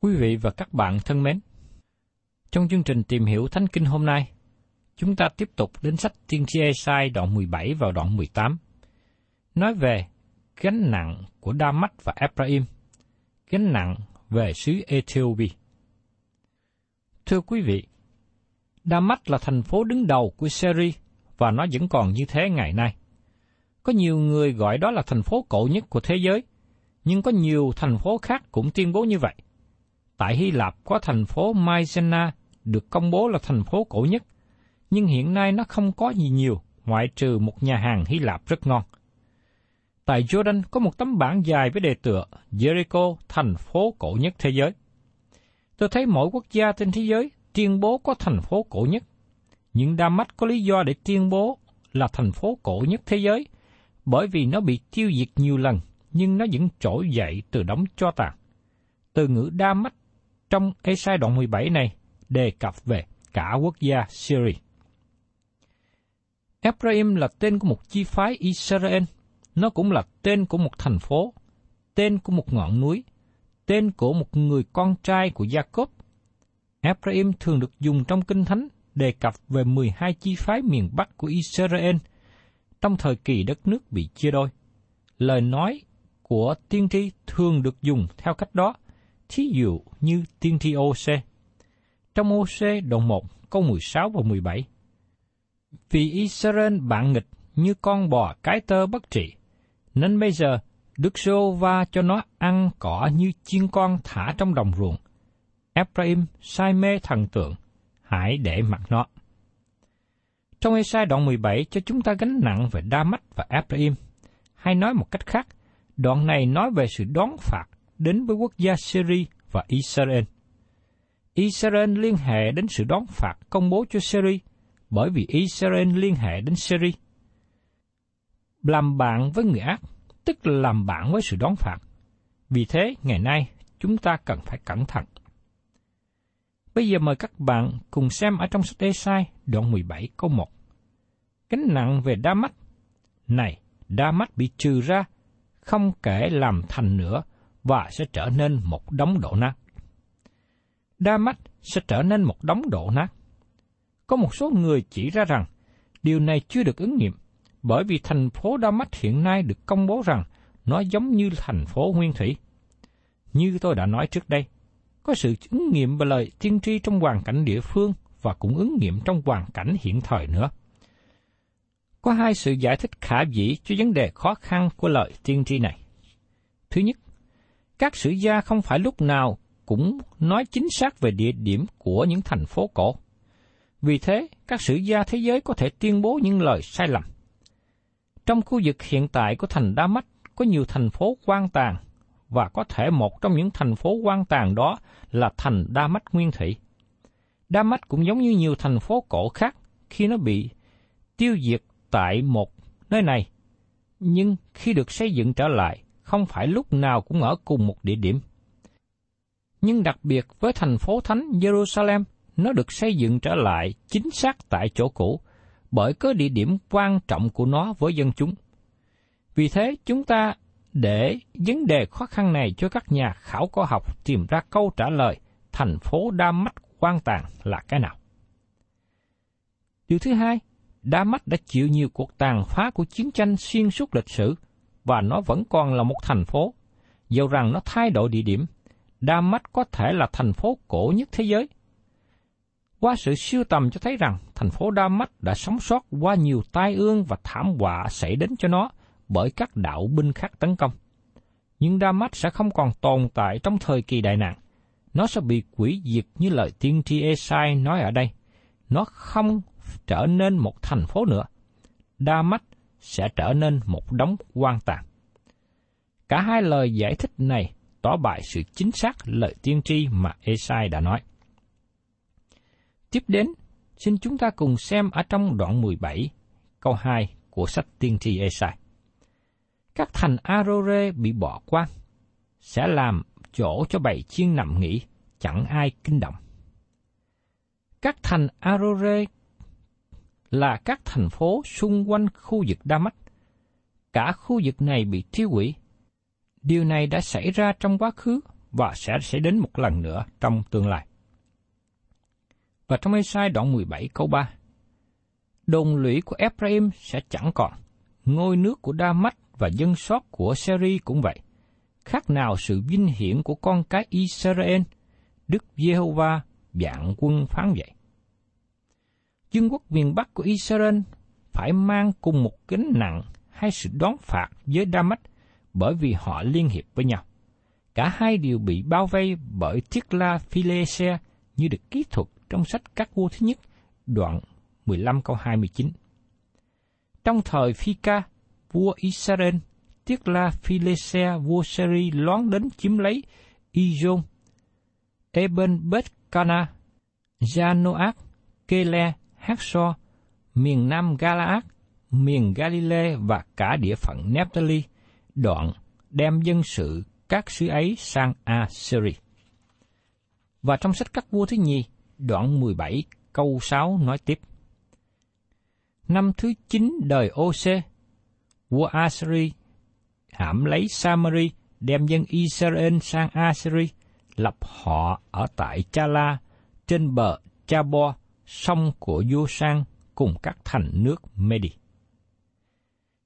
Quý vị và các bạn thân mến, trong chương trình tìm hiểu Thánh Kinh hôm nay, chúng ta tiếp tục đến sách Tiên tri Esai đoạn 17 vào đoạn 18, nói về gánh nặng của Đa Mách và Ephraim, gánh nặng về xứ Ethiopia. Thưa quý vị, Đa Mách là thành phố đứng đầu của Syria và nó vẫn còn như thế ngày nay. Có nhiều người gọi đó là thành phố cổ nhất của thế giới, nhưng có nhiều thành phố khác cũng tuyên bố như vậy. Tại Hy Lạp có thành phố Mycenae được công bố là thành phố cổ nhất, nhưng hiện nay nó không có gì nhiều ngoại trừ một nhà hàng Hy Lạp rất ngon. Tại Jordan có một tấm bảng dài với đề tựa Jericho, thành phố cổ nhất thế giới. Tôi thấy mỗi quốc gia trên thế giới tuyên bố có thành phố cổ nhất, nhưng Damas có lý do để tuyên bố là thành phố cổ nhất thế giới, bởi vì nó bị tiêu diệt nhiều lần, nhưng nó vẫn trỗi dậy từ đống cho tàn. Từ ngữ Damas trong Esai đoạn 17 này đề cập về cả quốc gia Syria. Ephraim là tên của một chi phái Israel, nó cũng là tên của một thành phố, tên của một ngọn núi, tên của một người con trai của Jacob. Ephraim thường được dùng trong Kinh Thánh đề cập về 12 chi phái miền Bắc của Israel trong thời kỳ đất nước bị chia đôi. Lời nói của tiên tri thường được dùng theo cách đó, thí dụ như tiên tri OC. Trong OC đoạn 1 câu 16 và 17. Vì Israel bạn nghịch như con bò cái tơ bất trị, nên bây giờ Đức Sô Va cho nó ăn cỏ như chiên con thả trong đồng ruộng. Ephraim sai mê thần tượng, hãy để mặc nó. Trong Esai đoạn 17 cho chúng ta gánh nặng về Đa Mách và Ephraim. Hay nói một cách khác, đoạn này nói về sự đón phạt đến với quốc gia Syria và Israel. Israel liên hệ đến sự đón phạt công bố cho Syria bởi vì Israel liên hệ đến Syria. Làm bạn với người ác, tức là làm bạn với sự đón phạt. Vì thế, ngày nay, chúng ta cần phải cẩn thận. Bây giờ mời các bạn cùng xem ở trong sách Esai đoạn 17 câu 1. Gánh nặng về đa mắt. Này, đa mắt bị trừ ra, không kể làm thành nữa và sẽ trở nên một đống đổ nát. Đa mắt sẽ trở nên một đống đổ nát. Có một số người chỉ ra rằng điều này chưa được ứng nghiệm, bởi vì thành phố Đa Mách hiện nay được công bố rằng nó giống như thành phố Nguyên Thủy. Như tôi đã nói trước đây, có sự ứng nghiệm về lời tiên tri trong hoàn cảnh địa phương và cũng ứng nghiệm trong hoàn cảnh hiện thời nữa. Có hai sự giải thích khả dĩ cho vấn đề khó khăn của lời tiên tri này. Thứ nhất, các sử gia không phải lúc nào cũng nói chính xác về địa điểm của những thành phố cổ. Vì thế, các sử gia thế giới có thể tuyên bố những lời sai lầm. Trong khu vực hiện tại của thành Đa Mách có nhiều thành phố quan tàn và có thể một trong những thành phố quan tàn đó là thành Đa Mách Nguyên Thủy. Đa Mách cũng giống như nhiều thành phố cổ khác khi nó bị tiêu diệt tại một nơi này, nhưng khi được xây dựng trở lại, không phải lúc nào cũng ở cùng một địa điểm. Nhưng đặc biệt với thành phố thánh Jerusalem, nó được xây dựng trở lại chính xác tại chỗ cũ, bởi có địa điểm quan trọng của nó với dân chúng. Vì thế, chúng ta để vấn đề khó khăn này cho các nhà khảo cổ học tìm ra câu trả lời thành phố Đa Mách quan tàn là cái nào. Điều thứ hai, Đa Mách đã chịu nhiều cuộc tàn phá của chiến tranh xuyên suốt lịch sử, và nó vẫn còn là một thành phố. Dầu rằng nó thay đổi địa điểm, Đa có thể là thành phố cổ nhất thế giới. Qua sự siêu tầm cho thấy rằng thành phố Đa đã sống sót qua nhiều tai ương và thảm họa xảy đến cho nó bởi các đạo binh khác tấn công. Nhưng Đa sẽ không còn tồn tại trong thời kỳ đại nạn. Nó sẽ bị quỷ diệt như lời tiên tri Esai nói ở đây. Nó không trở nên một thành phố nữa. Đa sẽ trở nên một đống quan tàn. Cả hai lời giải thích này tỏ bại sự chính xác lời tiên tri mà Esai đã nói. Tiếp đến, xin chúng ta cùng xem ở trong đoạn 17, câu 2 của sách tiên tri Esai. Các thành Arore bị bỏ qua sẽ làm chỗ cho bầy chiên nằm nghỉ, chẳng ai kinh động. Các thành Arore là các thành phố xung quanh khu vực Đa Mách. Cả khu vực này bị thiêu hủy. Điều này đã xảy ra trong quá khứ và sẽ xảy đến một lần nữa trong tương lai. Và trong Ê-sai đoạn 17 câu 3, Đồn lũy của Ephraim sẽ chẳng còn, ngôi nước của Đa Mách và dân sót của Seri cũng vậy. Khác nào sự vinh hiển của con cái Israel, Đức Giê-hô-va dạng quân phán vậy dân quốc miền Bắc của Israel phải mang cùng một gánh nặng hay sự đón phạt với Damas bởi vì họ liên hiệp với nhau. Cả hai đều bị bao vây bởi Thiết La Philese như được kỹ thuật trong sách các vua thứ nhất, đoạn 15 câu 29. Trong thời Phi Ca, vua Israel, Thiết La Philese vua Seri loán đến chiếm lấy Ijon, Eben Bet Cana, Janoach, Kele Hát So, miền Nam Galaad, miền galile và cả địa phận neptali đoạn đem dân sự các xứ ấy sang Assyri. Và trong sách các vua thứ nhì, đoạn 17 câu 6 nói tiếp. Năm thứ 9 đời Ose, vua Assyri hãm lấy Samari đem dân Israel sang Assyri, lập họ ở tại Chala trên bờ Chabor sông của vua sang cùng các thành nước Medi.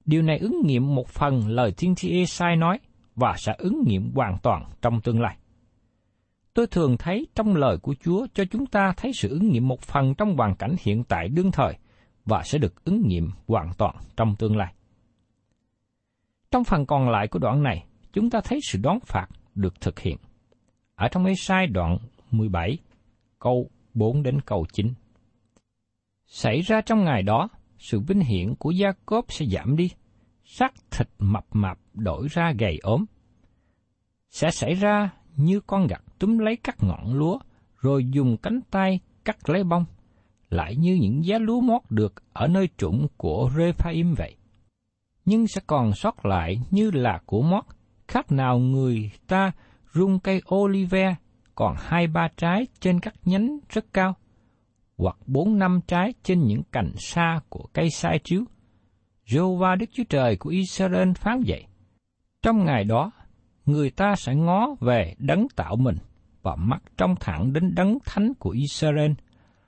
Điều này ứng nghiệm một phần lời tiên tri Esai nói và sẽ ứng nghiệm hoàn toàn trong tương lai. Tôi thường thấy trong lời của Chúa cho chúng ta thấy sự ứng nghiệm một phần trong hoàn cảnh hiện tại đương thời và sẽ được ứng nghiệm hoàn toàn trong tương lai. Trong phần còn lại của đoạn này, chúng ta thấy sự đón phạt được thực hiện. Ở trong Esai đoạn 17, câu 4 đến câu 9. Xảy ra trong ngày đó, sự vinh hiển của Gia Cốp sẽ giảm đi, xác thịt mập mạp đổi ra gầy ốm. Sẽ xảy ra như con gặt túm lấy các ngọn lúa, rồi dùng cánh tay cắt lấy bông, lại như những giá lúa mót được ở nơi trũng của Rephaim vậy. Nhưng sẽ còn sót lại như là của mót, khác nào người ta rung cây olive còn hai ba trái trên các nhánh rất cao, hoặc bốn năm trái trên những cành xa của cây sai chiếu. Jehovah Đức Chúa Trời của Israel phán vậy. Trong ngày đó, người ta sẽ ngó về đấng tạo mình và mắt trong thẳng đến đấng thánh của Israel.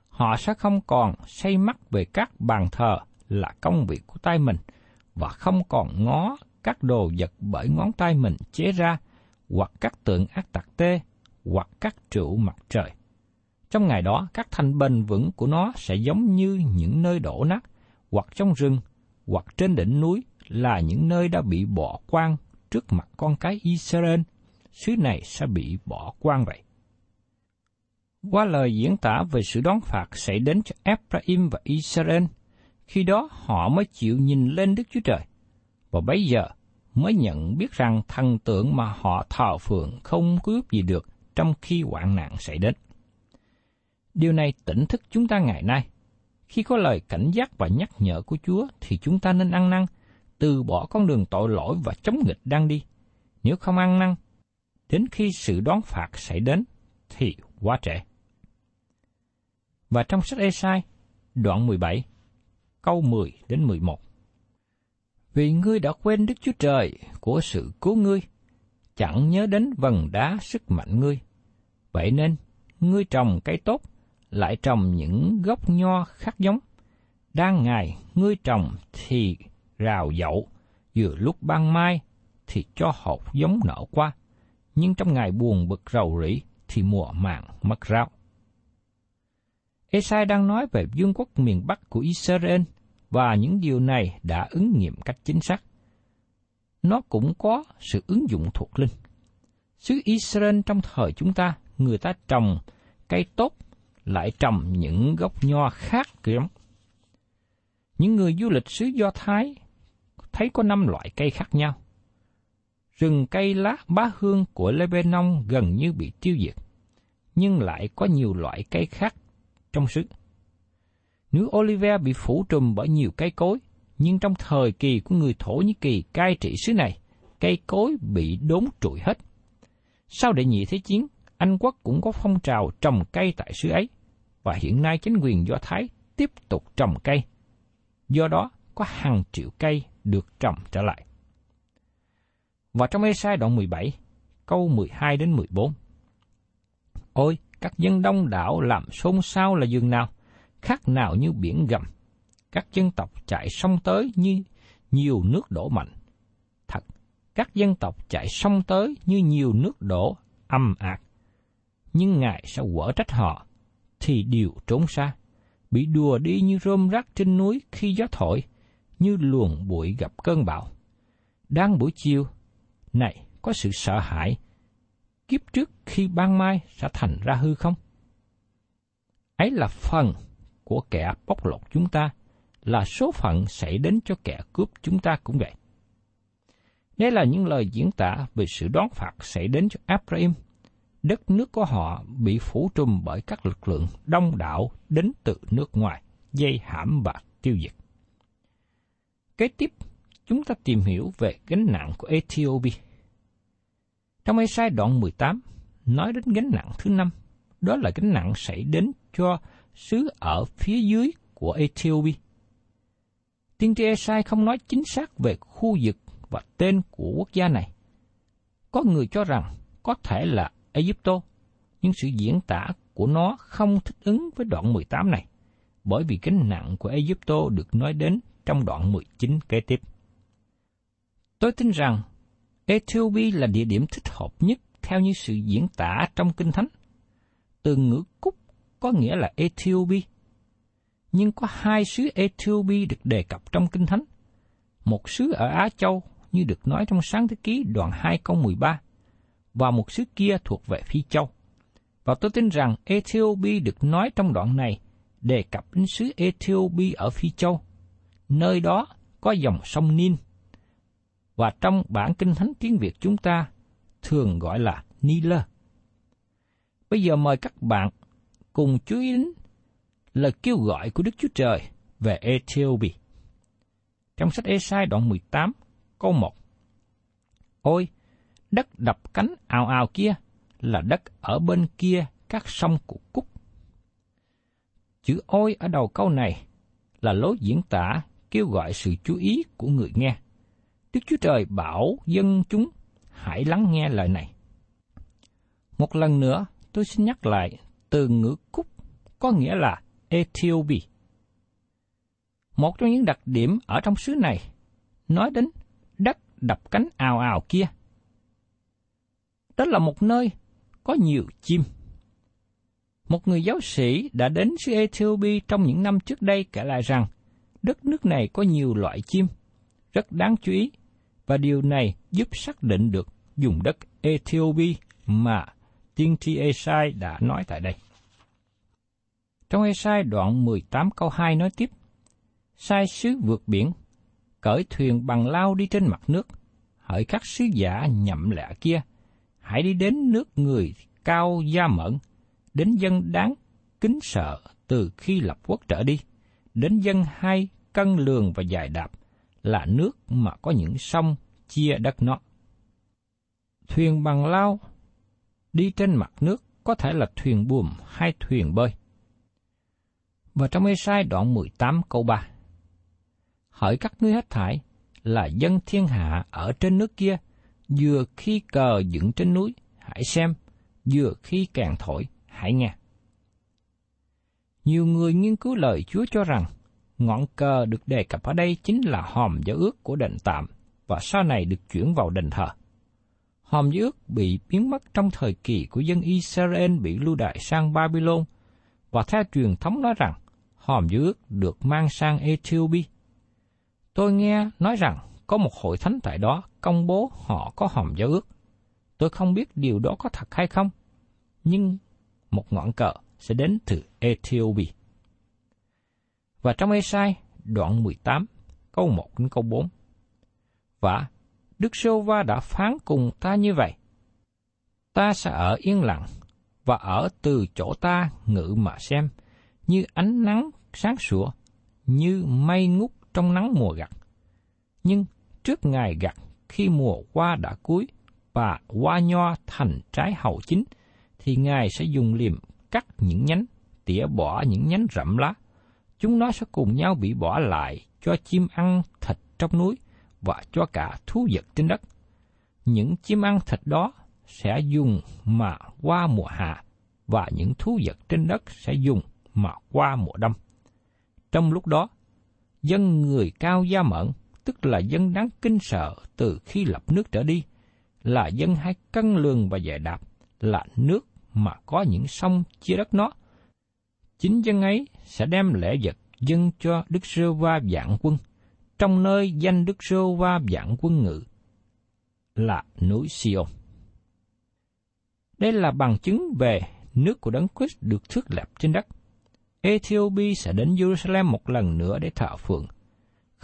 Họ sẽ không còn say mắt về các bàn thờ là công việc của tay mình và không còn ngó các đồ vật bởi ngón tay mình chế ra hoặc các tượng ác tặc tê hoặc các trụ mặt trời. Trong ngày đó, các thành bền vững của nó sẽ giống như những nơi đổ nát, hoặc trong rừng, hoặc trên đỉnh núi là những nơi đã bị bỏ quang trước mặt con cái Israel, xứ này sẽ bị bỏ quang vậy. Qua lời diễn tả về sự đón phạt xảy đến cho Ephraim và Israel, khi đó họ mới chịu nhìn lên Đức Chúa Trời, và bây giờ mới nhận biết rằng thần tượng mà họ thờ phượng không cướp gì được trong khi hoạn nạn xảy đến. Điều này tỉnh thức chúng ta ngày nay. Khi có lời cảnh giác và nhắc nhở của Chúa thì chúng ta nên ăn năn, từ bỏ con đường tội lỗi và chống nghịch đang đi. Nếu không ăn năn, đến khi sự đón phạt xảy đến thì quá trễ. Và trong sách Esai, đoạn 17, câu 10 đến 11. Vì ngươi đã quên Đức Chúa Trời của sự cứu ngươi, chẳng nhớ đến vần đá sức mạnh ngươi. Vậy nên, ngươi trồng cây tốt, lại trồng những gốc nho khác giống. Đang ngày ngươi trồng thì rào dậu, vừa lúc ban mai thì cho hột giống nở qua, nhưng trong ngày buồn bực rầu rĩ thì mùa màng mất rau. Esai đang nói về vương quốc miền Bắc của Israel và những điều này đã ứng nghiệm cách chính xác. Nó cũng có sự ứng dụng thuộc linh. Xứ Israel trong thời chúng ta, người ta trồng cây tốt, lại trồng những gốc nho khác giống. Những người du lịch xứ Do Thái thấy có năm loại cây khác nhau. Rừng cây lá bá hương của Lebanon gần như bị tiêu diệt, nhưng lại có nhiều loại cây khác trong xứ. Núi Olive bị phủ trùm bởi nhiều cây cối, nhưng trong thời kỳ của người Thổ Nhĩ Kỳ cai trị xứ này, cây cối bị đốn trụi hết. Sau đệ nhị thế chiến, anh quốc cũng có phong trào trồng cây tại xứ ấy, và hiện nay chính quyền Do Thái tiếp tục trồng cây. Do đó, có hàng triệu cây được trồng trở lại. Và trong Ê-sai đoạn 17, câu 12 đến 14. Ôi, các dân đông đảo làm xôn xao là giường nào, khác nào như biển gầm. Các dân tộc chạy sông tới như nhiều nước đổ mạnh. Thật, các dân tộc chạy sông tới như nhiều nước đổ âm ạt. Nhưng Ngài sẽ quở trách họ, thì đều trốn xa, bị đùa đi như rôm rác trên núi khi gió thổi, như luồng bụi gặp cơn bão. Đang buổi chiều, này có sự sợ hãi, kiếp trước khi ban mai sẽ thành ra hư không? Ấy là phần của kẻ bóc lột chúng ta, là số phận xảy đến cho kẻ cướp chúng ta cũng vậy. Đây là những lời diễn tả về sự đón phạt xảy đến cho Abraham. Đất nước của họ bị phủ trùm bởi các lực lượng đông đảo đến từ nước ngoài, dây hãm và tiêu diệt. Kế tiếp, chúng ta tìm hiểu về gánh nặng của Ethiopia. Trong Ê-sai đoạn 18, nói đến gánh nặng thứ năm, đó là gánh nặng xảy đến cho xứ ở phía dưới của Ethiopia. Tiên tri Esai không nói chính xác về khu vực và tên của quốc gia này. Có người cho rằng có thể là Egypto, nhưng sự diễn tả của nó không thích ứng với đoạn 18 này, bởi vì gánh nặng của Egypto được nói đến trong đoạn 19 kế tiếp. Tôi tin rằng Ethiopia là địa điểm thích hợp nhất theo như sự diễn tả trong Kinh Thánh. Từ ngữ cúc có nghĩa là Ethiopia. Nhưng có hai xứ Ethiopia được đề cập trong Kinh Thánh. Một xứ ở Á Châu như được nói trong sáng thế ký đoạn 2 câu 13, và một xứ kia thuộc về Phi Châu. Và tôi tin rằng Ethiopia được nói trong đoạn này đề cập đến xứ Ethiopia ở Phi Châu. Nơi đó có dòng sông Nin. Và trong bản kinh thánh tiếng Việt chúng ta thường gọi là Nile. Bây giờ mời các bạn cùng chú ý đến lời kêu gọi của Đức Chúa Trời về Ethiopia. Trong sách Esai đoạn 18, câu 1. Ôi, đất đập cánh ào ào kia là đất ở bên kia các sông của Cúc. Chữ ôi ở đầu câu này là lối diễn tả kêu gọi sự chú ý của người nghe. Đức Chúa Trời bảo dân chúng hãy lắng nghe lời này. Một lần nữa, tôi xin nhắc lại từ ngữ Cúc có nghĩa là Ethiopia. Một trong những đặc điểm ở trong xứ này nói đến đất đập cánh ào ào kia. Đó là một nơi có nhiều chim. Một người giáo sĩ đã đến xứ Ethiopia trong những năm trước đây kể lại rằng đất nước này có nhiều loại chim, rất đáng chú ý, và điều này giúp xác định được vùng đất Ethiopia mà tiên tri Esai đã nói tại đây. Trong Esai đoạn 18 câu 2 nói tiếp, sai sứ vượt biển, cởi thuyền bằng lao đi trên mặt nước, hỡi các sứ giả nhậm lạ kia, hãy đi đến nước người cao gia mẫn, đến dân đáng kính sợ từ khi lập quốc trở đi, đến dân hai cân lường và dài đạp, là nước mà có những sông chia đất nó. Thuyền bằng lao đi trên mặt nước có thể là thuyền buồm hay thuyền bơi. Và trong Ê-sai đoạn 18 câu 3 Hỡi các ngươi hết thải là dân thiên hạ ở trên nước kia, vừa khi cờ dựng trên núi, hãy xem, vừa khi càng thổi, hãy nghe. Nhiều người nghiên cứu lời Chúa cho rằng ngọn cờ được đề cập ở đây chính là hòm giao ước của đền tạm và sau này được chuyển vào đền thờ. Hòm giao ước bị biến mất trong thời kỳ của dân Israel bị lưu đày sang Babylon và theo truyền thống nói rằng hòm giao ước được mang sang Ethiopia. Tôi nghe nói rằng có một hội thánh tại đó công bố họ có hòm giao ước. Tôi không biết điều đó có thật hay không, nhưng một ngọn cờ sẽ đến từ Ethiopia. Và trong Esai đoạn 18, câu 1 đến câu 4. Và Đức Sô Va đã phán cùng ta như vậy. Ta sẽ ở yên lặng và ở từ chỗ ta ngự mà xem, như ánh nắng sáng sủa, như mây ngút trong nắng mùa gặt. Nhưng trước ngày gặt, khi mùa hoa đã cuối và hoa nho thành trái hậu chín, thì Ngài sẽ dùng liềm cắt những nhánh, tỉa bỏ những nhánh rậm lá. Chúng nó sẽ cùng nhau bị bỏ lại cho chim ăn thịt trong núi và cho cả thú vật trên đất. Những chim ăn thịt đó sẽ dùng mà qua mùa hạ và những thú vật trên đất sẽ dùng mà qua mùa đông. Trong lúc đó, dân người cao gia mẫn, tức là dân đáng kinh sợ từ khi lập nước trở đi, là dân hay cân lường và giải đạp, là nước mà có những sông chia đất nó. Chính dân ấy sẽ đem lễ vật dân cho Đức Sơ Va Vạn quân, trong nơi danh Đức Sơ Va Vạn quân ngự, là núi Sion Đây là bằng chứng về nước của Đấng Christ được thước lập trên đất. Ethiopia sẽ đến Jerusalem một lần nữa để thờ phượng.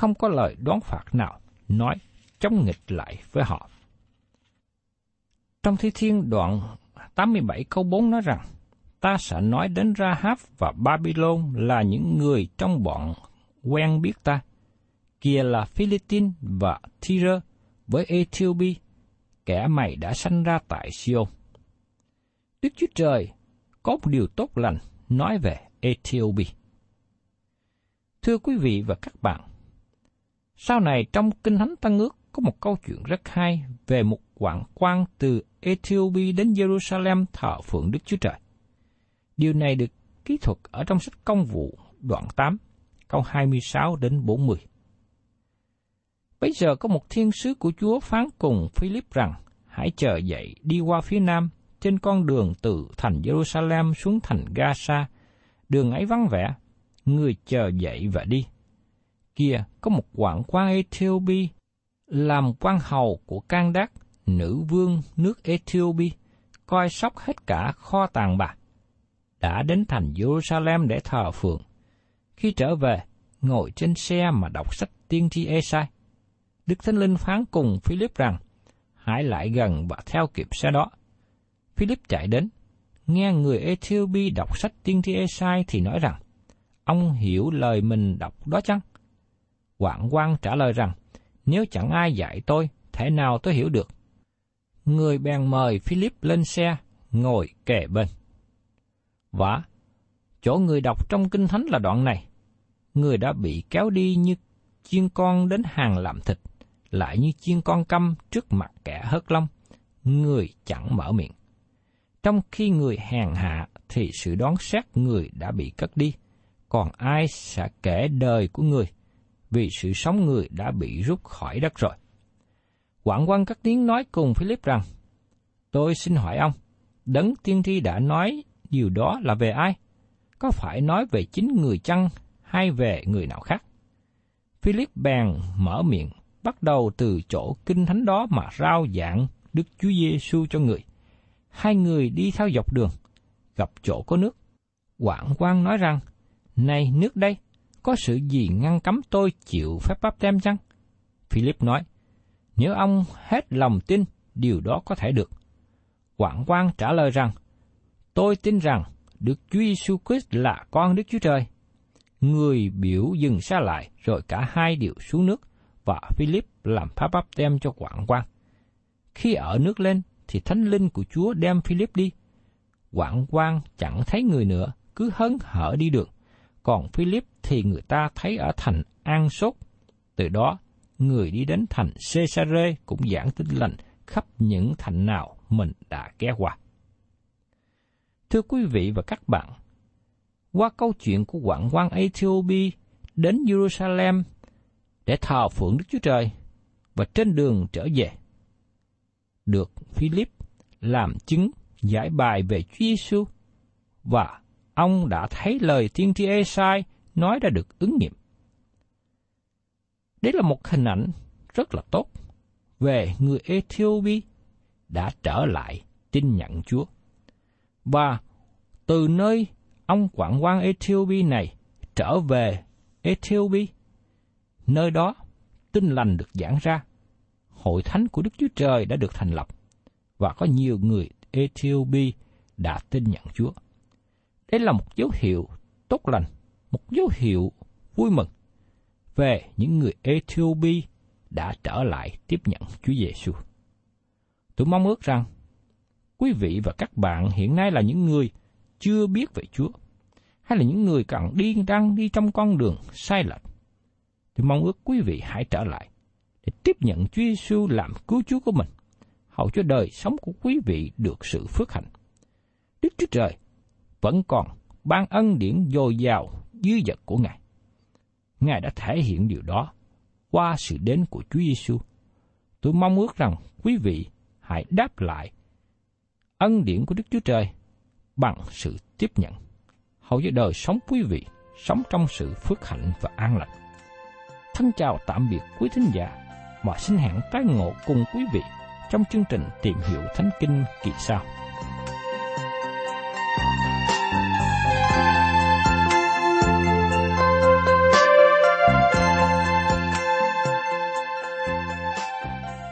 Không có lời đoán phạt nào nói chống nghịch lại với họ. Trong Thi Thiên đoạn 87 câu 4 nói rằng, ta sẽ nói đến Rahab và Babylon là những người trong bọn quen biết ta. Kia là Philippines và Tyre với Ethiopia, kẻ mày đã sanh ra tại Sion. Đức Chúa Trời có một điều tốt lành nói về Ethiopia. Thưa quý vị và các bạn, sau này trong Kinh Thánh Tăng ước có một câu chuyện rất hay về một quảng quan từ Ethiopia đến Jerusalem thờ phượng Đức Chúa Trời. Điều này được kỹ thuật ở trong sách công vụ đoạn 8, câu 26 đến 40. Bây giờ có một thiên sứ của Chúa phán cùng Philip rằng, hãy chờ dậy đi qua phía nam trên con đường từ thành Jerusalem xuống thành Gaza. Đường ấy vắng vẻ, người chờ dậy và đi. Kia có một quan quan Ethiopia làm quan hầu của Can Đác, nữ vương nước Ethiopia, coi sóc hết cả kho tàng bạc, đã đến thành Jerusalem để thờ phượng. Khi trở về, ngồi trên xe mà đọc sách tiên tri Esai. Đức Thánh Linh phán cùng Philip rằng, hãy lại gần và theo kịp xe đó. Philip chạy đến, nghe người Ethiopia đọc sách tiên tri Esai thì nói rằng, ông hiểu lời mình đọc đó chăng? Quảng quan trả lời rằng, nếu chẳng ai dạy tôi, thể nào tôi hiểu được? Người bèn mời Philip lên xe, ngồi kề bên. Và chỗ người đọc trong Kinh Thánh là đoạn này. Người đã bị kéo đi như chiên con đến hàng làm thịt, lại như chiên con câm trước mặt kẻ hớt lông. Người chẳng mở miệng. Trong khi người hèn hạ thì sự đoán xét người đã bị cất đi, còn ai sẽ kể đời của người vì sự sống người đã bị rút khỏi đất rồi. Quảng quan các tiếng nói cùng Philip rằng, Tôi xin hỏi ông, Đấng tiên tri đã nói điều đó là về ai? Có phải nói về chính người chăng hay về người nào khác? Philip bèn mở miệng, bắt đầu từ chỗ kinh thánh đó mà rao giảng Đức Chúa Giêsu cho người. Hai người đi theo dọc đường, gặp chỗ có nước. Quảng quan nói rằng, Này nước đây, có sự gì ngăn cấm tôi chịu phép báp tem chăng? Philip nói, Nếu ông hết lòng tin, điều đó có thể được. Quảng quan trả lời rằng, Tôi tin rằng Đức Chúa Giêsu Christ là con Đức Chúa Trời. Người biểu dừng xa lại, rồi cả hai đều xuống nước, và Philip làm phép báp tem cho Quảng quan. Khi ở nước lên, thì thánh linh của Chúa đem Philip đi. Quảng quan chẳng thấy người nữa, cứ hấn hở đi được. Còn Philip thì người ta thấy ở thành An Sốt. Từ đó, người đi đến thành Caesarea cũng giảng tin lành khắp những thành nào mình đã ghé qua. Thưa quý vị và các bạn, qua câu chuyện của quảng quan Ethiopia đến Jerusalem để thờ phượng Đức Chúa Trời và trên đường trở về, được Philip làm chứng giải bài về Chúa Giêsu và ông đã thấy lời tiên tri Esai nói đã được ứng nghiệm. Đấy là một hình ảnh rất là tốt về người Ethiopia đã trở lại tin nhận Chúa. Và từ nơi ông quản quan Ethiopia này trở về Ethiopia, nơi đó tin lành được giảng ra, hội thánh của Đức Chúa Trời đã được thành lập, và có nhiều người Ethiopia đã tin nhận Chúa. Đây là một dấu hiệu tốt lành, một dấu hiệu vui mừng về những người Ethiopia đã trở lại tiếp nhận Chúa Giêsu. Tôi mong ước rằng quý vị và các bạn hiện nay là những người chưa biết về Chúa, hay là những người cần đi đang đi trong con đường sai lệch. Tôi mong ước quý vị hãy trở lại để tiếp nhận Chúa Giêsu làm cứu Chúa của mình, hầu cho đời sống của quý vị được sự phước hạnh. Đức Chúa Trời vẫn còn ban ân điển dồi dào dư dật của Ngài. Ngài đã thể hiện điều đó qua sự đến của Chúa Giêsu. Tôi mong ước rằng quý vị hãy đáp lại ân điển của Đức Chúa Trời bằng sự tiếp nhận. Hầu cho đời sống quý vị sống trong sự phước hạnh và an lành. Thân chào tạm biệt quý thính giả và xin hẹn tái ngộ cùng quý vị trong chương trình tìm hiểu Thánh Kinh kỳ sau.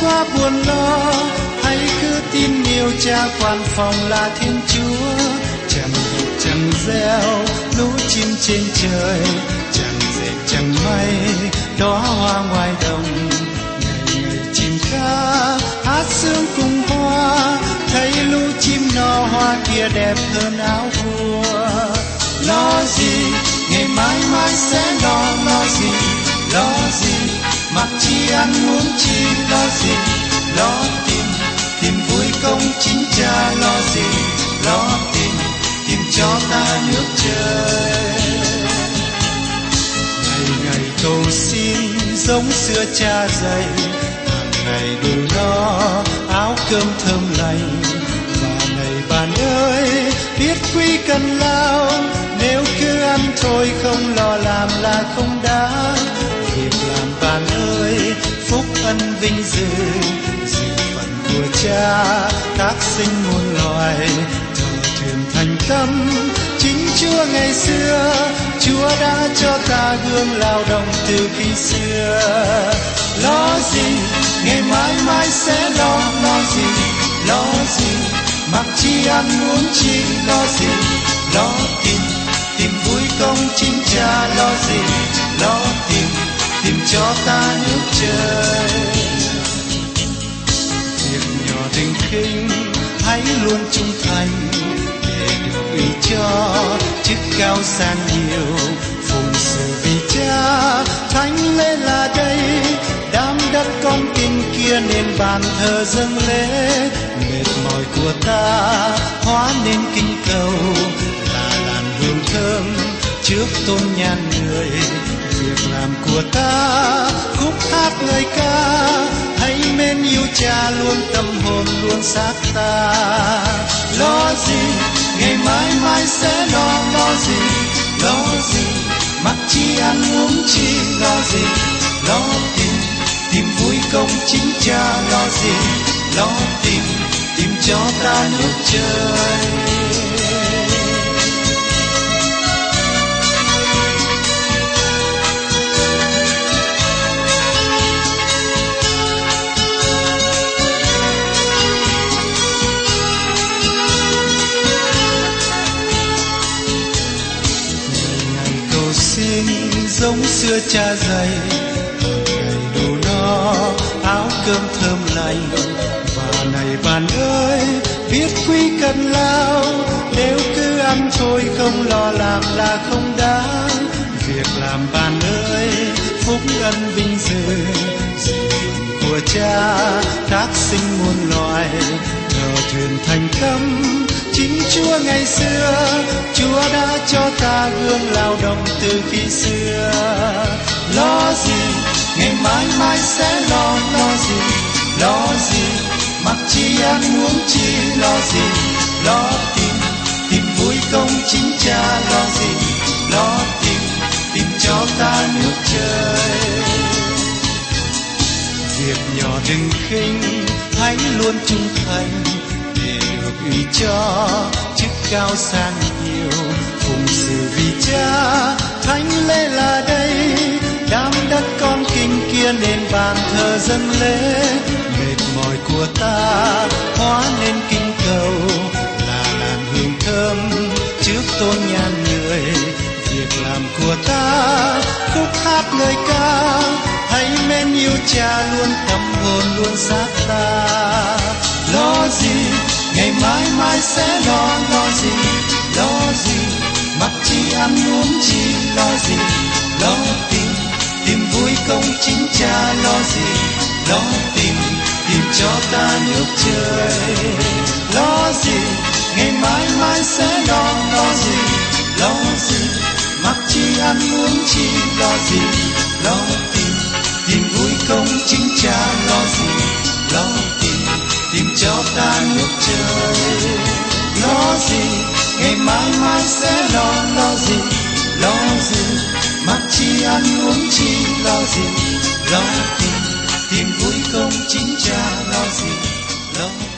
Quá buồn lo. Hãy cứ tin yêu cha quan phòng là thiên chúa. Chẳng dục chẳng gieo lũ chim trên trời. Chẳng dệt chẳng may đó hoa ngoài đồng. Ngày ngày chim ca, hát sương cùng hoa. Thấy lũ chim no hoa kia đẹp hơn áo vua. Lo gì, ngày mai mai sẽ lo lo gì lo gì mặc chi ăn muốn chi lo gì? Lo tìm tìm vui công chính cha lo gì? Lo tìm tìm cho ta nước trời ngày ngày cầu xin giống xưa cha dạy, hàng ngày đủ no áo cơm thơm lành. Và này bạn ơi, biết quý cần lao, nếu cứ ăn thôi không lo làm là không đáng và nơi bạn ơi phúc ân vinh dự. Dự phận của cha tác sinh muôn loài thờ thuyền thành tâm, chính chúa ngày xưa, chúa đã cho ta gương lao động từ khi xưa. Lo gì, ngày mai mai sẽ lo lo gì lo gì, mặc chi ăn muốn chi, lo gì, lo tìm tìm vui công chính cha, lo gì, lo tìm tìm cho ta nước trời. Việc nhỏ tình khinh hãy luôn trung thành để được ủy cho chức cao sang nhiều phụng sự vì cha. Thánh lễ là đây, đám đất con kinh kia nên bàn thờ dâng lễ. Mệt mỏi của ta, hóa nên kinh cầu, là làn hương thơm trước tôn nhan người việc làm của ta, khúc hát lời ca. Hãy mến yêu cha luôn, tâm hồn luôn xác ta. Lo gì, ngày mai mai sẽ lo lo gì? Lo gì, mặc chi ăn uống chi? Lo gì, lo tìm tìm vui công chính cha. Lo gì, lo tìm tìm cho ta nước trời. Xưa cha dày đầy đủ no áo cơm thơm lành. Và này bạn ơi biết quý cần lao, nếu cứ ăn thôi không lo làm là không đáng. Việc làm bạn ơi, phúc ân vinh dự, của cha tác sinh muôn loài. Thờ thuyền thành tâm chính Chúa ngày xưa, Chúa đã cho ta gương lao động từ khi xưa. Lo gì, ngày mai mai sẽ lo lo gì lo gì, mặc chi ăn uống chi, lo gì, lo tìm tìm vui công chính cha, lo gì, lo tìm tìm cho ta nước trời. Việc nhỏ đừng khinh, hãy luôn trung thành ủy cho chức cao sang nhiều, phụng sự vì cha, thánh lễ là đây. Đám đất con kinh kia nên bàn thờ dân lễ. Mệt mỏi của ta, hóa nên kinh cầu. Là làn hương thơm trước tôn nhan người. Việc làm của ta, khúc hát lời ca. Hãy mến yêu cha luôn tâm hồn luôn xác ta. Lo gì? Ngày mai mai sẽ lo lo gì lo gì? Mặc chi ăn uống chi lo gì? Lo tìm tìm vui công chính cha lo gì? Lo tìm tìm cho ta nước trời. Lo gì? Ngày mai mai sẽ lo lo gì? Lo gì? Mặc chi ăn uống chi lo gì? Lo tìm tìm vui công chính cha lo gì? Lo tìm tìm cho ta nước trời. Lo gì? Ngày mai mai sẽ lo lo gì? Lo gì? Mặc chi ăn uống chi, lo gì? Lo tìm tìm vui không chính cha, lo gì? Lo gì